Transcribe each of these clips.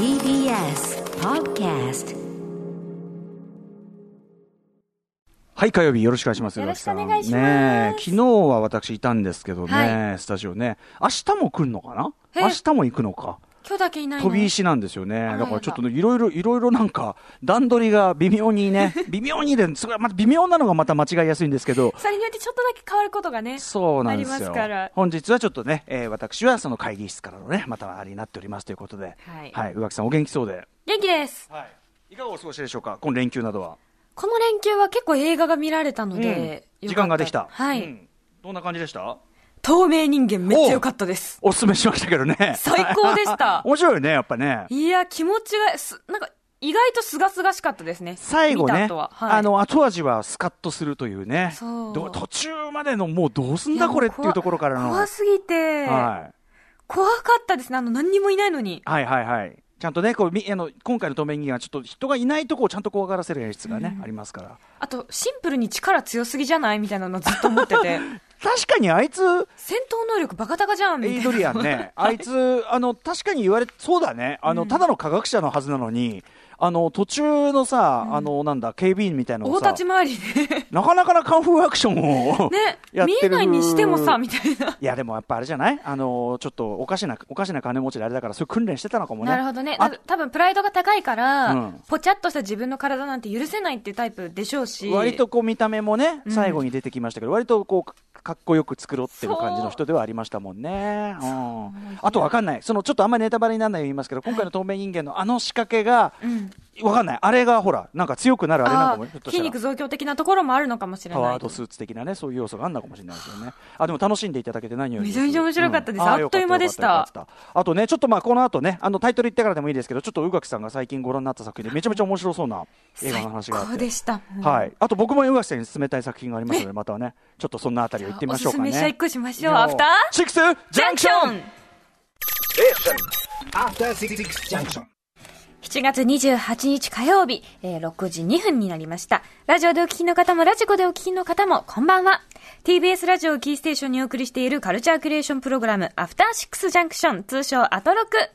TBS Podcast はい、火曜日よろしくお願いします。よろしくお願いしますねえ昨日は私いたんですけどね、はスタジオね。明日も来るのかな？え？明日も行くのか？今日だけいないの？飛び石なんですよね。らだからちょっとねいろいろ、いろいろなんか、段取りが微妙にね、微妙にで、すごい、また微妙なのがまた間違いやすいんですけど、それによってちょっとだけ変わることがねそうなんですよ。ありますから。本日はちょっとね、えー私はその会議室からのね、またありになっておりますということで、はい。はい、宇垣さんお元気そうで。元気です。はい。いかがお過ごしでしょうか？この連休などは。この連休は結構映画が見られたので、うん。時間ができた。はい、うん。どんな感じでした？透明人間めっちゃ良かったですおすすめしましたけどね。最高でした 面白いよね、やっぱね。いや気持ちがすなんか意外とすがすがしかったですね最後ね、は、はい、あの、後味はスカッとするというね。そうど途中までのもうどうすんだこれっていうところからの。怖すぎて、はい。怖かったですねあの何にもいないのにはいはいはい。ちゃんとね、こうみあの今回の透明人間はちょっと人がいないとこをちゃんと怖がらせる演出がね、ありますから。あとシンプルに力強すぎじゃない？みたいなのずっと思ってて 確かにあいつ、戦闘能力バカ高じゃんエイドリアンね、あいつ、あの、確かに言われ、そうだね、あの、ただの科学者のはずなのに、あの、途中のさ、あの、なんだ、警備員みたいなの大をさ立ち回りでなかなかなカンフーアクションを、ね見えないにしてもさみたいないや、でもやっぱあれじゃない？あの、ちょっとおかしな、おかしな金持ちであれだから、そういう訓練してたのかもね。なるほどね。多分プライドが高いから、うんぽちゃっとした自分の体なんて許せないっていうタイプでしょうし。割とこう見た目もね、うん最後に出てきましたけど、割とこう、かっこよく繕ってる感じの人ではありましたもんね。うん。あとわかんない。そのちょっとあんまりネタバレにならないように言いますけど、今回の透明人間のあの仕掛けが、うん。わかんない。あれがほら、なんか強くなるあれなんかも筋肉増強的なところもあるのかもしれない。パワードスーツ的なね、そういう要素があるのかもしれないですよね。あ、でも楽しんでいただけて何より。めちゃめちゃ面白かったですうんあっという間でしたよかったよかったよかったあとね、ちょっとまあこの後ね、あのタイトル言ってからでもいいですけど、ちょっと宇垣さんが最近ご覧になった作品でめちゃめちゃ面白そうな映画の話があ最って。高でした。うんはい。あと僕も宇垣さんに勧めたい作品がありますので、またはね、ちょっとそんなあたりを言ってみましょうかね。おすすめ一個しましょう。アフターシックスジャンクション After Six Junction. 7月28日火曜日、えー6時2分になりました。ラジオでお聞きの方も、ラジコでお聞きの方も、こんばんは。TBS ラジオをキーステーションにお送りしているカルチャークリエーションプログラム、アフターシックスジャンクション、通称アトロク。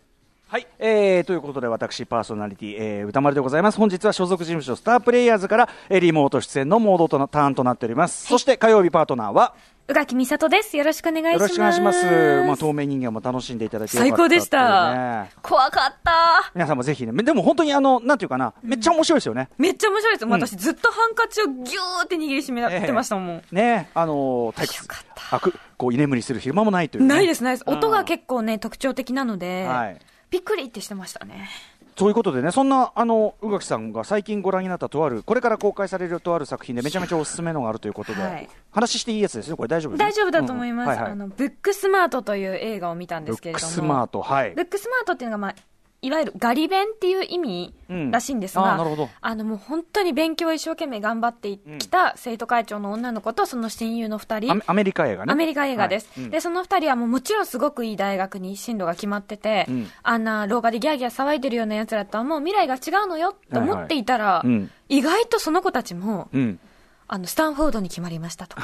はい、えー、ということで私パーソナリティ、えー、歌丸でございます本日は所属事務所スタープレイヤーズから、えーリモート出演のモードとなターンとなっております、そして火曜日パートナーは宇垣美里です。よろしくお願いします。よろしくお願いしますまあ透明人間も楽しんでいただいてよかった最高でしたね。怖かった。皆さんもぜひねでも本当にあのなんていうかなめっちゃ面白いですよね、めっちゃ面白いです。ん私ずっとハンカチをギューって握りしめてましたもん。ねあの退屈あくこう居眠りする暇もないという、ね、ないです、ないです。音うんが結構ね、特徴的なので、はいびっくりってしてましたね。ということでね、そんなあの宇垣さんが最近ご覧になったとある、これから公開されるとある作品で、めちゃめちゃおすすめのがあるということで、はい話していいやつですよ、これ大丈夫大丈夫だと思います。うんうんはいはいあの、ブックスマートという映画を見たんでブックすけれども。スマート、はいブ。ックスマートっていうのが、まあ、いわゆるガリ勉っていう意味うん。らしいんですあが、ーなるほど。あのもう本当に勉強を一生懸命頑張ってきた生徒会長の女の子とその親友の二人。アメ、アメリカ映画ね。アメリカ映画です、はいうん。でその二人はもうもちろんすごくいい大学に進路が決まってて、うん。あんな廊下でギャーギャー騒いでるようなやつらとはもう未来が違うのよと思っていたら、い。うん。意外とその子たちもうん。あのスタンフォードに決まりましたとか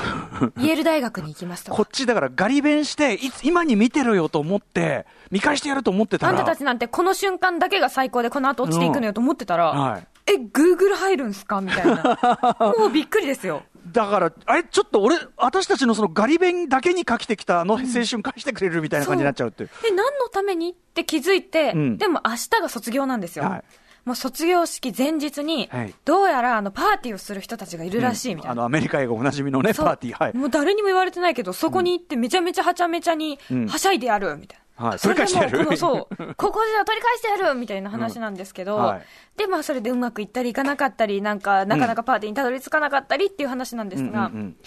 イェール大学に行きますとかこっちだからガリ弁して、いつ、今に見てろよと思って、見返してやると思ってたら。あんたたちなんてこの瞬間だけが最高でこの後落ちていくのよと思ってたら、はい。え、グーグル入るんすかみたいな。もうびっくりですよ。だから、あれ、ちょっと俺、私たちのそのガリ弁だけに書きてきたあの青春返してくれるみたいな感じになっちゃうっていう。え、何のために？って気づいて、うんでも明日が卒業なんですよ。はいもう卒業式前日に、はい。どうやらあのパーティーをする人たちがいるらしいみたいな。あの、アメリカ映画おなじみのね、パーティー、はい。もう誰にも言われてないけど、そこに行ってめちゃめちゃはちゃめちゃにうん。はしゃいでやるみたいな。はい。それでも取り返してやる。このそう、ここで取り返してやるみたいな話なんですけど、うん。はい。で、まあそれでうまくいったりいかなかったり、なんか、なかなかパーティーにたどり着かなかったりっていう話なんですが、うんうんうん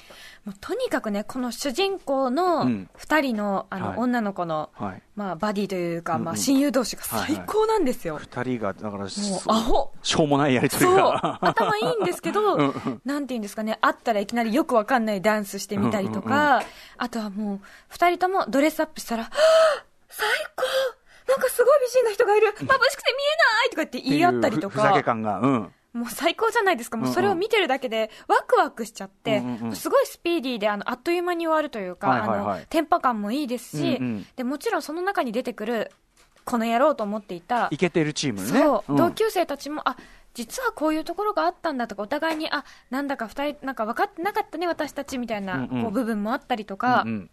もうとにかくね、この主人公のうん。二人の,、あのはい。女の子の、はい。まあ、バディというか、うんうん。まあ、親友同士が最高なんですよ。二人が、だから、もうアホ。しょうもないやりとりが。頭いいんですけど、うんうん。なんていうんですかね、会ったらいきなりよくわかんないダンスしてみたりとか、あとはもう、二人ともドレスアップしたら、最高。なんかすごい美人な人がいる。眩しくて見えないとか言って言い合ったりとっていうふふざけか、感が。うん。もう最高じゃないですか。もうそれを見てるだけでワクワクしちゃって、うんうんうん。すごいスピーディーで、あの、あっという間に終わるというか、はいはいはい。あの、テンポ感もいいですし、うんうん。で、もちろんその中に出てくる、この野郎と思っていたいけてるチームね。そう、ん。同級生たちもあ実はこういうところがあったんだとかお互いにあなんだか二人なんか分かってなかったね私たちみたいな、こう部分もあったりとか、うんうん。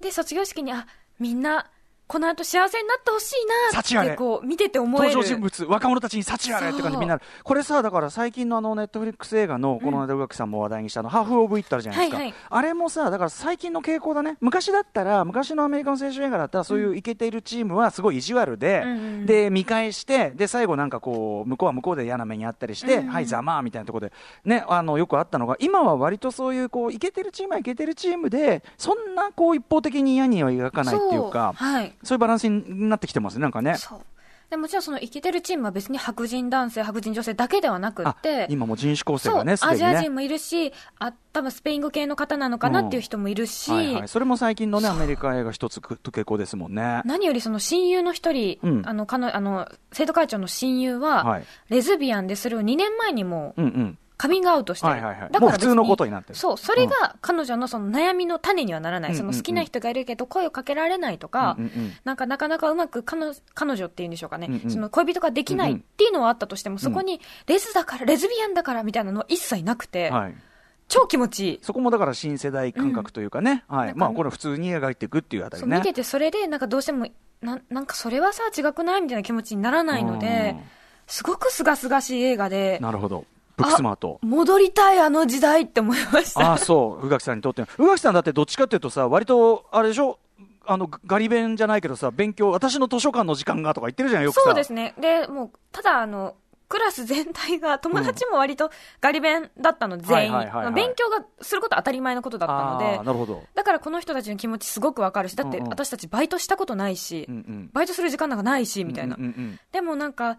で卒業式にあみんなこの後幸せになってほしいなってこう見てて思える。登場人物、若者たちに幸あれって感じみんな、これさ、だから最近のあのネットフリックス映画の、この間、宇垣さんも話題にしたあの、ハーフ・オブ・イットあるじゃないですか、はいはい。あれもさ、だから最近の傾向だね、昔だったら、昔のアメリカの青春映画だったら、そういうイケているチームはすごい意地悪で、うんうんで見返して、で最後、なんかこう、向こうは向こうで嫌な目にあったりして、うんうんはい、ざまあみたいなところで、ね、あのよくあったのが、今は割とそういうこうイケてるチームはイケてるチームで、そんなこう一方的に嫌には描かないっていうか、はいそういうバランスになってきてますね、なんかね。でもちろんそのイケてるチームは別に白人男性白人女性だけではなくって今も人種構成そう、がね、すでア。ジア人もいるしあ多分スペイン語系の方なのかなっていう人もいるし、はいはい、それも最近のねアメリカ映画一つと傾向ですもんね。何よりその親友の一人、うんあの彼女あの生徒会長の親友は、はいレズビアンでそれを2年前にもうんうん。カミングアウトしてる、はいはいはい。だから普通のことになってる。そうそれが彼女のその悩みの種にはならない、うんその好きな人がいるけど声をかけられないとか、うんうんうん。なんかなかなかうまく彼女っていうんでしょうかね、うんうん。その恋人ができないっていうのはあったとしても、そこにレズだからレズビアンだからみたいなのは一切なくて、はい。超気持ちいい。そこもだから新世代感覚というかね、まあこれ普通に描いていくっていうあたりね。見ててそれでなんかどうしてもななんかそれはさ違くないみたいな気持ちにならないのでうん。すごくすがすがしい映画でなるほど。ブックスマート。戻りたいあの時代って思いましたああ、そう。宇垣さんにとっての。宇垣さんだってどっちかっていうとさ、割と、あれでしょ？あの、ガリ弁じゃないけどさ、勉強、私の図書館の時間がとか言ってるじゃん、よくさ。そうですねでもうただあのクラス全体が友達も割とガリ弁だったので、全員、勉強がすることは当たり前のことだったのでなるほど。だからこの人たちの気持ちすごくわかるしだって私たちバイトしたことないし、うんうん。バイトする時間なんかないしみたいな、でもなんか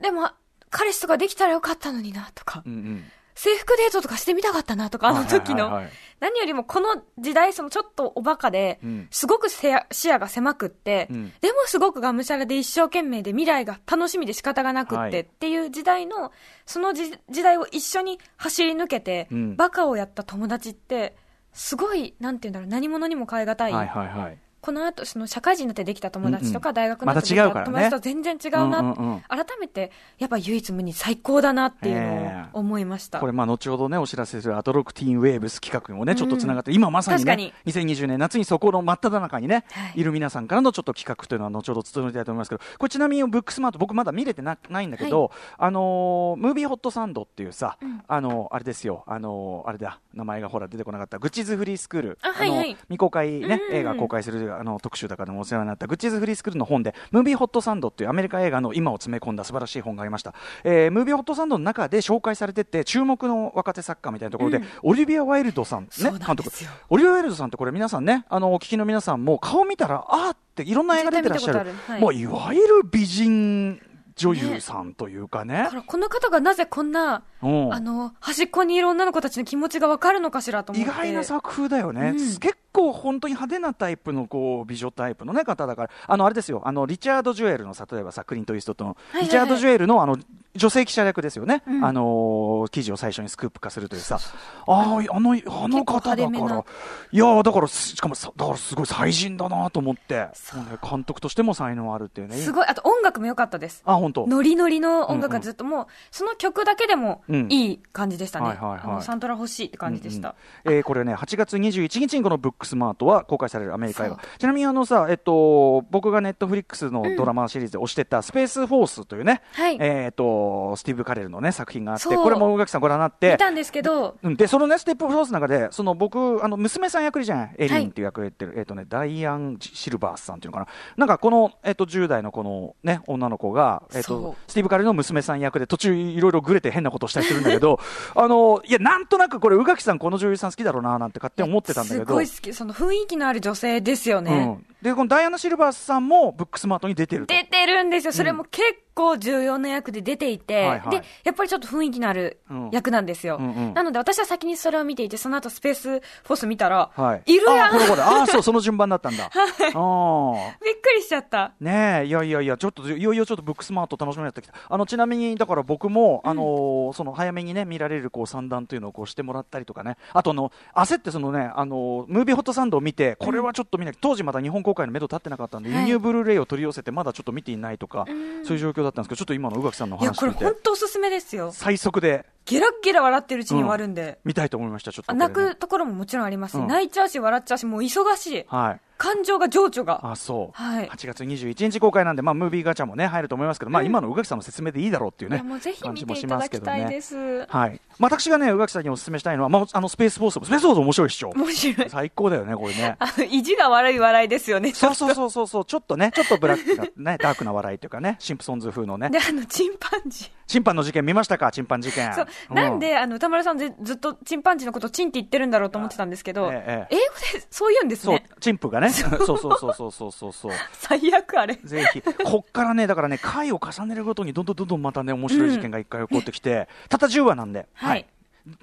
でも彼氏とかできたらよかったのになとか、うん。うんうん。制服デートとかしてみたかったなとか、あの時の。はいはいはい何よりもこの時代、そのちょっとおバカでうん、すごく視野視野が狭くって、うんでもすごくがむしゃらで一生懸命で未来が楽しみで仕方がなくって、はいっていう時代の、その時時代を一緒に走り抜けて、うんバカをやった友達って、すごい、なんて言うんだろう、何者にも代え難い。はいはいはい。この後、その社会人になってできた友達とか、大学になってできたまた違うからね。友達とは全然違うな、改めて、やっぱ唯一無二最高だなっていうのええを思いました。これ、まあ、後ほどね、お知らせするアトロクティーンウェーブス企画にもね、ちょっとつながって、今まさにね確かに、2020年夏にそこの真っ只中にね、はい。いる皆さんからのちょっと企画というのは、後ほど伝えたいと思いますけど、これちなみにブックスマート、僕まだ見れてなないんだけど、あのームービーホットサンドっていうさ、うん。あのーあれですよ、あのーあれだ、名前がほら出てこなかった、グッチーズフリースクール、あの未公開ね、映画公開するあの特集だからでもお世話になった、グッチーズフリースクールの本で、ムービーホットサンドっていうアメリカ映画の今を詰め込んだ素晴らしい本がありました。えームービーホットサンドの中で紹介されてて、注目の若手作家みたいなところで、うんオリビア・ワイルドさん、ね、監督。オリビア・ワイルドさんってこれ皆さんね、あの、お聞きの皆さんも顔見たら、あーっていろんな映画出てらっしゃる。るはいもういわゆる美人女優さんというかね。だ。からこの方がなぜこんな、うん。あの、端っこにいる女の子たちの気持ちがわかるのかしらと思って。意外な作風だよね、うん。結構本当に派手なタイプのこう美女タイプの、ね、方だから、あのあれですよ、あのリチャード・ジュエルの、例えばさ、クリント・イーストウッドの、いはいはい。リチャード・ジュエルのあの女性記者役ですよね、うん。あの記事を最初にスクープ化するというさ、ああ、あのあの方だから、いやーだから、しかもさ、だからすごい才人だなと思って、そう。ね監督としても才能あるっていうね。すごい、あと音楽も良かったです。あ、本当。ノリノリの音楽がずっともう、その曲だけでもうん。いい感じでしたね。はいはいはい。サントラ欲しいって感じでした。うえーこれね、8月21日にこのブックスマートは公開されるアメリカ映画。ちなみにあのさ、えっと、僕がネットフリックスのドラマシリーズで推してたスペースフォースというね、はい。えっと、スティーブ・カレルのね、作品があって、これも宇垣さんご覧になって見、たんですけど、うん、で、そのね、ステップフォースの中で、その僕、あの、娘さん役じゃん、エリンっていう役をやってる、えっ、とね、ダイアン・シルバースさんっていうのかな。なんか、この、えっ、と、10代のこのね、女の子が、えっ、そうと、スティーブ・カレルの娘さん役で、途中いろいろぐれて変なことしたりするんだけど、あの、いや、なんとなくこれ、宇垣さんこの女優さん好きだろうな、なんて勝手に思ってたんだけど。すごい好き。その雰囲気のある女性ですよね。うん。で、このダイアナ・シルバースさんも、ブックスマートに出てると。出てるんですよ。それも結構重要な役で出ていて、はいはいで、やっぱりちょっと雰囲気のあるうん役なんですよ。うんうんなので私は先にそれを見ていて、その後スペースフォース見たら、はい。いるやんあ、これこれ。あ、そう、その順番だったんだ。ああ。びっくりしちゃった。ねえ、いやいやいや、ちょっと、いよいよちょっとブックスマート楽しみになってきた。あの、ちなみに、だから僕も、あのーその、早めにね、見られる、こう、三段というのをこうしてもらったりとかね。あと、あの、焦って、そのね、あのームービーホットサンドを見て、これはちょっと見なきゃ、当時まだ日本公開の目処立ってなかったんで、はい。輸入ブルーレイを取り寄せてまだちょっと見ていないとか、うん。そういう状況だったんですけどちょっと今の宇垣さんのいや、これ話聞いて本当おすすめですよ。最速で。ゲラッゲラ笑ってるうちに終わるんで。見たいと思いましたちょっと泣くところももちろんあります泣いちゃうし、笑っちゃうし、もう忙しい。はい感情が情緒が。あそう、はい。8月21日公開なんで、まあ、ムービーガチャもね入ると思いますけど、まあ、うん。今の宇垣さんの説明でいいだろうっていうねぜひ見ていただきたいです。はい、私がね宇垣さんにお勧めしたいのは、まあ、あのスペースフォーススペースフォース面白いっしょ。面白い。最高だよねこれね。意地が悪い笑いですよね。そうそうそうそうそうちょっとねちょっとブラックなね ダークな笑いというかねシンプソンズ風のね。で、あの、チンパンジー。チンパンの事件見ましたか？チンパン事件。そう、なんで、あの、歌丸さんずずっとチンパンジーのことをチンって言ってるんだろうと思ってたんですけど、ええ英語でそう言うんですそうね。チンプがね。そう。そうそうそうそうそうそう。最悪あれ。ぜひ、こっからね、だからね、回を重ねるごとに、どんどんどんどんまたね、面白い事件が一回起こってきて、たった10話なんで、はい。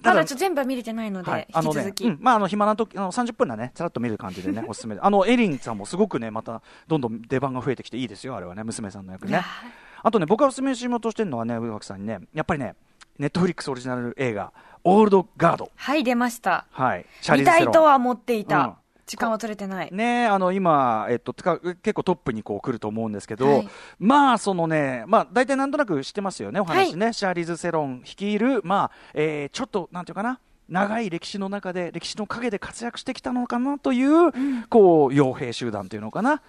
ただまだちょっと全部は見れてないので、はい、あのね。うん、まあ、あの暇な時、あの30分だね、さらっと見る感じでね、おすすめ。で、あのエリンさんもすごくね、またどんどん出番が増えてきていいですよ、あれはね、娘さんの役ね。あとね、僕がおすすめしようとしてるのはね、上垣さんにね、やっぱりね、ネットフリックスオリジナル映画、オールドガード、はい、出ました。はい、見たいとは思っていた。うん時間は取れてない。ねあの今、えっと、結構トップにこう来ると思うんですけど、はいまあ、そのね、まあ、大体なんとなく知ってますよね、お話ね、シャーリーズ・セロン率いる、まあえーちょっとなんていうかな、長い歴史の中で、歴史の陰で活躍してきたのかなという、こう傭兵集団というのかな。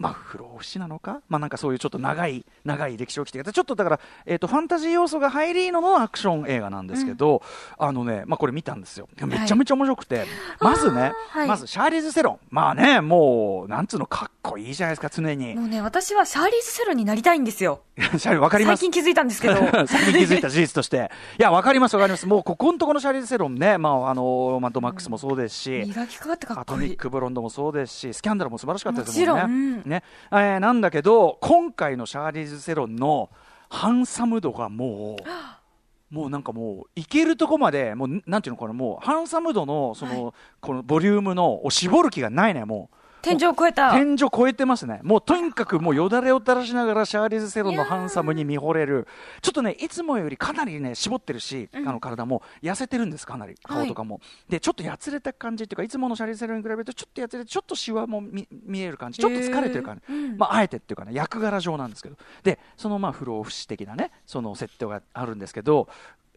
まあ、不老不死なのか、まあ、なんかそういうちょっと長い、長い歴史を生きてきた、ちょっとだから、えっ、と、ファンタジー要素が入りののアクション映画なんですけど、あのね、まあ、これ見たんですよ。めちゃめちゃ面白くて、まずね、はいまずシャーリーズ・セロン。まあね、もう、なんつうの、かっこいいじゃないですか、常に。もうね、私はシャーリーズ・セロンになりたいんですよ。シャーリーわかります。最近気づいたんですけど。最近気づいた事実として。いや、わかります、わかります。もう、ここのところのシャーリーズ・セロンね、まあ、あの、マッドマックスもそうですし、磨き変わってかアっこいい。トミック・ブロンドもそうですし、スキャンダルも素晴らしかったですもんね。もちろんうんねえーなんだけど、今回のシャーリーズ・セロンのハンサム度がもう、もうなんかもう、いけるとこまで、もう、なんていうのかな、もう、ハンサム度の、その、このボリュームの、を絞る気がないね、もう。天井を超えた。天井超えてますね。もうとにかくもうよだれを垂らしながらシャーリーズ・セロンのハンサムに見惚れる。ちょっとね、いつもよりかなりね、絞ってるし、あの体も痩せてるんです、かなり。顔とかも。で、ちょっとやつれた感じっていうか、いつものシャーリーズ・セロンに比べるとちょっとやつれて、ちょっとシワも見見える感じ。ちょっと疲れてる感じ。まあ、あえてっていうかね、役柄上なんですけど。で、そのまあ、不老不死的なね、その設定があるんですけど、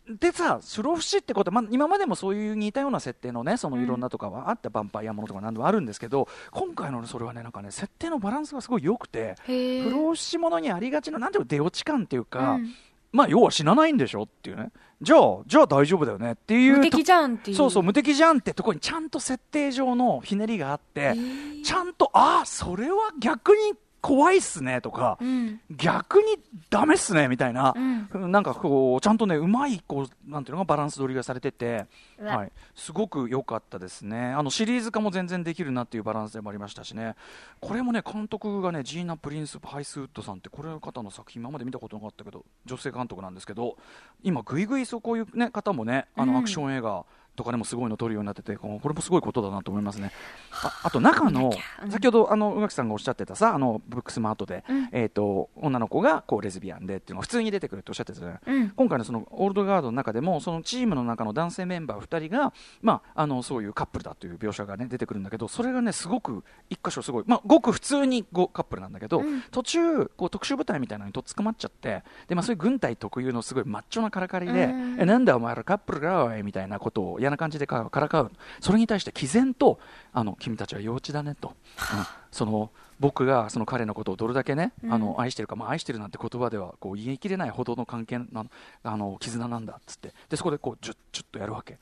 でさ、不老不死ってことは、まあ、今までもそういう似たような設定のね、そのいろんなとかはあって、ヴァンパイアものとか何でもあるんですけど、今回のねそれはね、なんかね、設定のバランスがすごい良くて、不老不死ものにありがちな、なんていうの、出落ち感っていうか、うんまあ、要は死なないんでしょっていうね、じゃあ、じゃあ大丈夫だよねっていうと。無敵じゃんっていう。そうそう、無敵じゃんってところにちゃんと設定上のひねりがあって、ーちゃんと、ああ、それは逆に怖いっすねとか、うん。逆にダメっすねみたいな、うなんかこうちゃんとねうまいこうなんていうのがバランス取りがされてて、はい、すごく良かったですね。あのシリーズ化も全然できるなっていうバランスでもありましたしね。これもね監督がねジーナ・プリンス・バイスウッドさんってこれの方の作品今まで見たことなかったけど女性監督なんですけど今ぐいぐいそうこういう、ね、方もねあうん。のアクション映画、とかでもすごいの撮るようになってて、これもすごいことだなと思いますね。ああと中の先ほどあの宇垣さんがおっしゃってたさあのブックスマートで、うんえっ、と女の子がこうレズビアンでっていうのが普通に出てくるっておっしゃってたじゃない。うん。今回のそのオールドガードの中でもそのチームの中の男性メンバー2人が、まあ、あのそういうカップルだという描写が、ね、出てくるんだけどそれがねすごく一箇所すごい、まあ、ごく普通にごカップルなんだけど、うん途中こう特殊部隊みたいなのにとっ捕まっちゃってで、まあ、そういう軍隊特有のすごいマッチョなからかりで、うんえなんだお前らカップルがおいみたいなことを嫌な感じでかからかう。それに対して毅然とあの君たちは幼稚だねと、うん。その僕がその彼のことをどれだけね、うん。あの愛してるか、まあ、愛してるなんて言葉ではこう言い切れないほどの関係なあの絆なんだっつって。でそこでこうジュッジュッとやるわけ。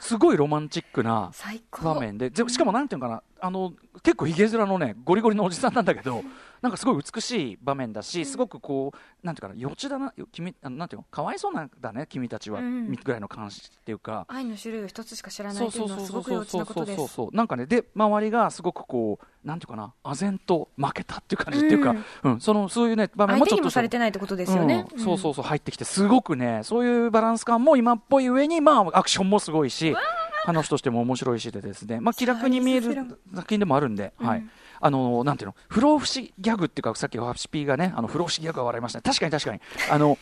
すごいロマンチックな。場面で。でしかもなんていうのかなあの結構ひげ面のねゴリゴリのおじさんなんだけどなんかすごい美しい場面だしすごくこうなんていうかな幼稚だなよ君あのなんていうのかわいそうなんだね君たちは、ぐらいの感じっていうか。愛の種類を一つしか知らないそうそううのはすごく幼そうそうそう。稚なことです。そうそうなんかねで周りがすごくこうなんていうかな唖然と負けたっていう感じっていうか、うん。そのそういうね場面もちょっともされてないってことですよね。うん。そうそうそう入ってきてすごくねそういうバランス感も今っぽい上にまあアクションもすごいし話としても面白いしでですね。まあ気楽に見える作品でもあるんで、はい。うんあのなんていうの不老不死ギャグっていうかさっきハッピーがねあの不老不死ギャグが笑いましたね。確かに確かに。あの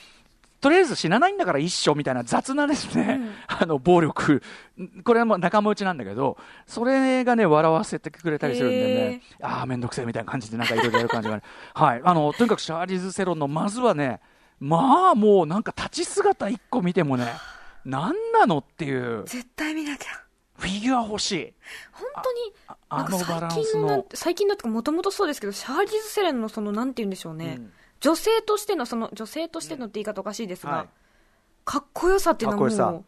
とりあえず死なないんだから一生みたいな雑なですね、あの暴力。これはもう仲間内なんだけどそれがね笑わせてくれたりするんでねああ面倒くせえみたいな感じでなんかいろいろやる感じがね。はい。あのとにかくシャーリーズ・セロンのまずはねまあもうなんか立ち姿一個見てもね何なのっていう。絶対見なきゃフィギュア欲しい。本当にあのバランス最近のの最近だってもともとそうですけどシャーリーズ・セレンのそのなんて言うんでしょうね、うん。女性としてのその女性としてのって言い方おかしいですが、はい。かっこよさっていうのはもう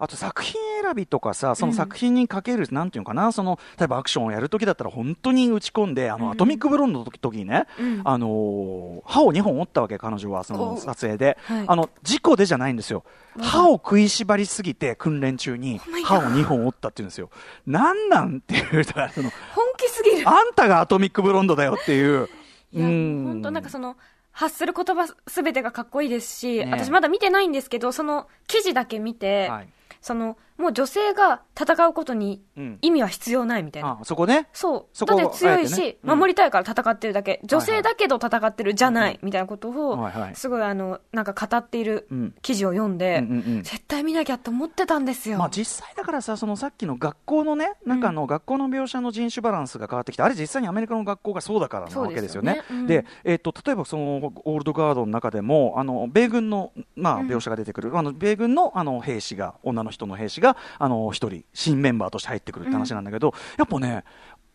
あと作品選びとかさ、その作品にかける、なんていうのかな、その例えばアクションをやるときだったら、本当に打ち込んで、あの、うん。アトミックブロンドの時時にね、うん。あのー歯を2本折ったわけ、彼女は、そのお撮影で、はい。あの事故でじゃないんですよ、歯を食いしばりすぎて、訓練中に Oh 歯を2本折ったっていうんですよ、なんなんっていう、だからその本気すぎる。あんたがアトミックブロンドだよっていう。いやうん。本当なんかその発する言葉すべてがかっこいいですし、ね私まだ見てないんですけどその記事だけ見て、はいそのもう女性が戦うことにうん。意味は必要ないみたいな、あそこね、そう。そこをだって強いし、ね。うん。守りたいから戦ってるだけ。女性だけど戦ってるじゃない、みたいなことを、すごいあのなんか語っているうん。記事を読んで、うんうんうん。絶対見なきゃと思ってたんですよ、まあ、実際だからさ、そのさっきの学校のね、なんかあの学校の描写の人種バランスが変わってきて、あれ、実際にアメリカの学校がそうだからなわけですよね。そうでえっと例えばそのオールドガードの中でも、あの米軍の、まあ、うん。描写が出てくる、あの米軍のあの兵士が、女の人の兵士があの一人、新メンバーとして入ってくるって話なんだけど、やっぱね、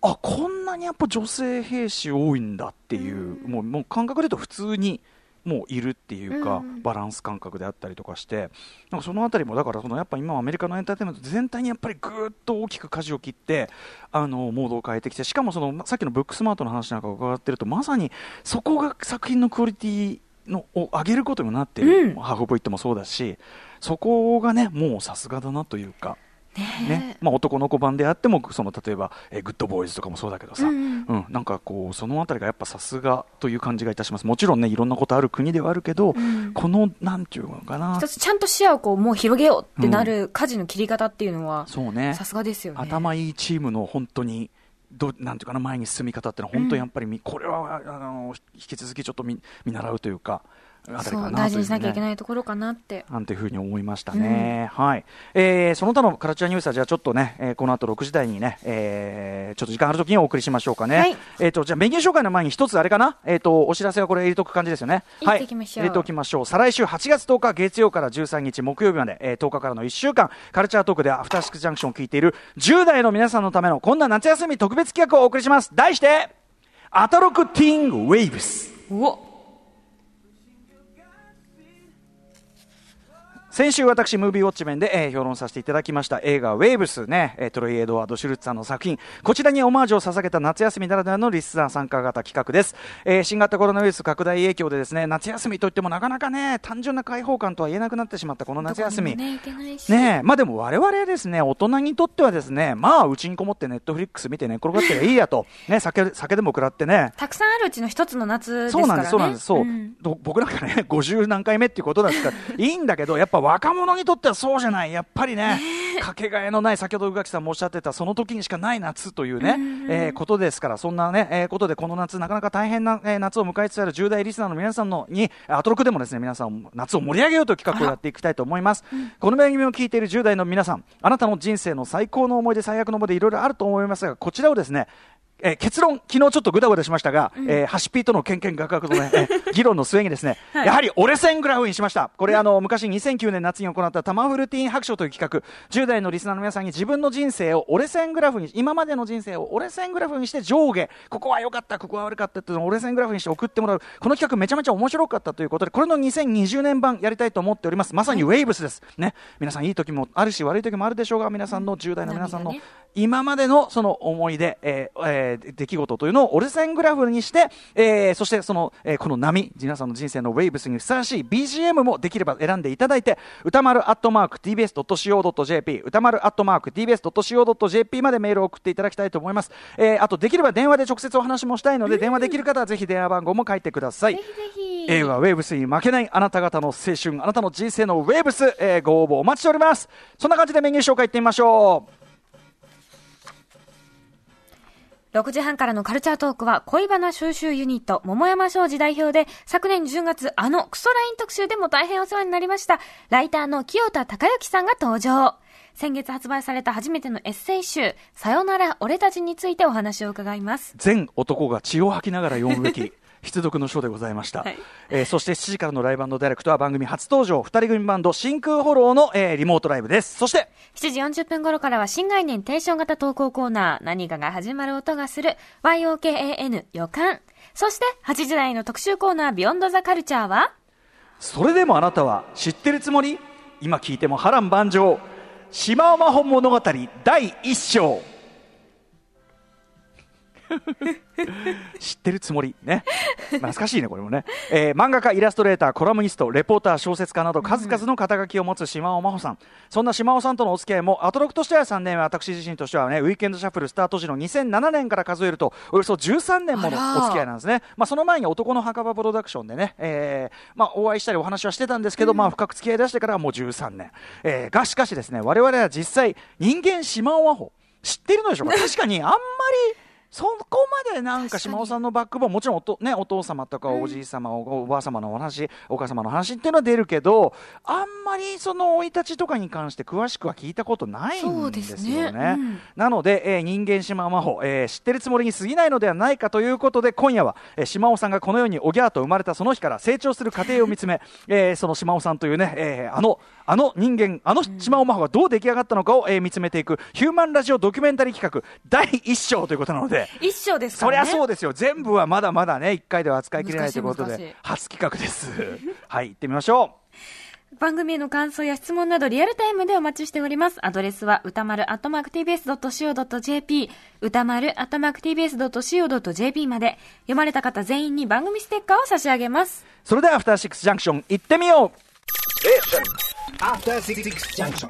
あこんなにやっぱ女性兵士多いんだっていう、もうもう感覚で言うと普通に。もういるっていうか、うんバランス感覚であったりとかして、なんかそのあたりも、だからそのやっぱ今、アメリカのエンターテインメント全体にやっぱりぐーっと大きく舵を切って、あのモードを変えてきて、しかもそのさっきのブックスマートの話なんかを伺ってると、まさにそこが作品のクオリティのを上げることにもなっている、うん。ハーフ・オブ・イットもそうだし、そこがね、もうさすがだなというか。ねまあ、男の子版であってもその例えば、えーグッドボーイズとかもそうだけどさ、ううん。んなんかこうそのあたりがやっぱさすがという感じがいたします。もちろんねいろんなことある国ではあるけど、ん。このなんていうのかな。一つちゃんと視野をこうもう広げようってなる舵の切り方っていうのは、そうね。さすがですよね。頭いいチームの本当にどなんていうかな前に進み方ってのは本当にやっぱりみ、これはあの引き続きちょっと見見習うというか。そう大事にしなきゃいけいないところかなって。なんていうふうに思いましたね、はい。えーその他のカルチャーニュースはじゃあちょっとね、えーこの後6時台にね、えーちょっと時間あるときにお送りしましょうかね、はい。えー、とじゃあメニュー紹介の前に一つあれかな、えー、とお知らせはこれ入れとく感じですよね。入れておきましょう。はい、入れておきましょう。再来週8月10日月曜から13日木曜日まで、えー10日からの1週間カルチャートークでアフターシックスジャンクションを聞いている10代の皆さんのためのこんな夏休み特別企画をお送りします題してアトロクティーングウェイブスうお先週私ムービーウォッチメンで、えー評論させていただきました。映画ウェーブス。ね、えートロイ・エドワード・シュルツさんの作品。こちらにオマージュを捧げた夏休みならではのリスナー参加型企画です、えー新型コロナウイルス拡大影響でですね夏休みといってもなかなかね単純な開放感とは言えなくなってしまったこの夏休み。ねねえ。まあでも我々ですね大人にとってはですねまあうちにこもってネットフリックス見て寝転がってりゃいいやと。ね酒酒でも食らってね。たくさんあるうちの一つの夏ですそうなんです、からねそうなんです、そう、ん。ど僕なんかね、50何回目っていうことだったらいいんだけど、やっぱ若者にとってはそうじゃない、やっぱりね、かけがえのない、先ほど宇垣さんもおっしゃってた、その時にしかない夏というね、えーことですから、そんなね、えーことで、この夏、なかなか大変な、えー夏を迎えつつある10代リスナーの皆さんのに、アトロクでもですね、皆さん、夏を盛り上げようという企画をやっていきたいと思います。この番組を聞いている10代の皆さん、あなたの人生の最高の思い出、最悪の思い出、いろいろあると思いますが、こちらをですね、えー結論、昨日ちょっとぐだぐだしましたが、えーハシピーとのけんけんがくがくのね、えー 議論の末にですね、はいやはり折れ線グラフにしました。これ、あの、昔2009年夏に行ったタマフルティーン白書という企画、10代のリスナーの皆さんに自分の人生を折れ線グラフに、今までの人生を折れ線グラフにして上下、ここは良かった、ここは悪かったっていうのを折れ線グラフにして送ってもらう。この企画めちゃめちゃ面白かったということで、これの2020年版やりたいと思っております。まさにウェイブスです。ね。皆さんいい時もあるし、悪い時もあるでしょうが、皆さんの10代の皆さんの今までのその思い出、えーえー出来事というのを折れ線グラフにして、えーそしてその、えーこの波、皆さんの人生のウェイブスにふさわしい BGM もできれば選んでいただいて、歌丸アットマーク TBS.CO.JP、歌丸アットマーク TBS.CO.JP までメールを送っていただきたいと思います。えーあと、できれば電話で直接お話もしたいので、電話できる方はぜひ電話番号も書いてください。映画ウェーブスに負けないあなた方の青春、あなたの人生のウェーブス、えーご応募お待ちしております。そんな感じでメニュー紹介いってみましょう。6時半からのカルチャートークは恋バナ収集ユニット桃山商事代表で昨年10月あのクソライン特集でも大変お世話になりましたライターの清田隆之さんが登場。先月発売された初めてのエッセイ集さよなら俺たちについてお話を伺います。全男が血を吐きながら読むべき必読の書でございました、はい。えーそして7時からのライブダイレクトは番組初登場。2人組バンド真空フォローの、えーリモートライブです。そして7時40分頃からは新概念テンション型投稿コーナー何かが始まる音がする YOKAN 予感。そして8時台の特集コーナービヨンドザカルチャーは？それでもあなたは知ってるつもり？今聞いても波乱万丈。島尾真帆物語第一章知ってるつもりね。懐かしいねこれもね、えー漫画家イラストレーターコラムニストレポーター小説家など数々の肩書きを持つ島尾真帆さん。そんな島尾さんとのお付き合いもアトロクとしては3年私自身としてはねウィークエンドシャッフルスタート時の2007年から数えるとおよそ13年ものお付き合いなんですね、まあ、その前に男の墓場プロダクションでね、えーまあ、お会いしたりお話はしてたんですけど、まあ、深く付き合い出してからはもう13年、えーがしかしですね我々は実際人間島尾真帆知ってるのでしょうか？確かにあんまりそこまでなんか島尾さんのバックボーンもちろんおと、ね、お父様とかおじい様、おおばあ様のお話お母様の話っていうのは出るけどあんまりその生い立ちとかに関して詳しくは聞いたことないんですよそうですね。うん。なので、えー人間島真帆、えー知ってるつもりに過ぎないのではないかということで今夜は、えー島尾さんがこの世におぎゃーと生まれたその日から成長する過程を見つめ、えーその島尾さんというね、えーあのあの人間あの島尾真帆がどう出来上がったのかを、えー見つめていくヒューマンラジオドキュメンタリー企画第一章ということなので。一章ですかそりらね。ゃそうですよ。全部はまだまだね、1回では扱いきれないということで、初企画です。はい、行ってみましょ番組への感想や質問などリアルタイムでお待ちしております。アドレスは歌丸 @tbs.co.jp 歌丸 @tbs.co.jp まで読まれた方全員に番組ステッカーを差し上げます。う。それでは、アフターシックスジャンクション行ってみよう After Six Junction.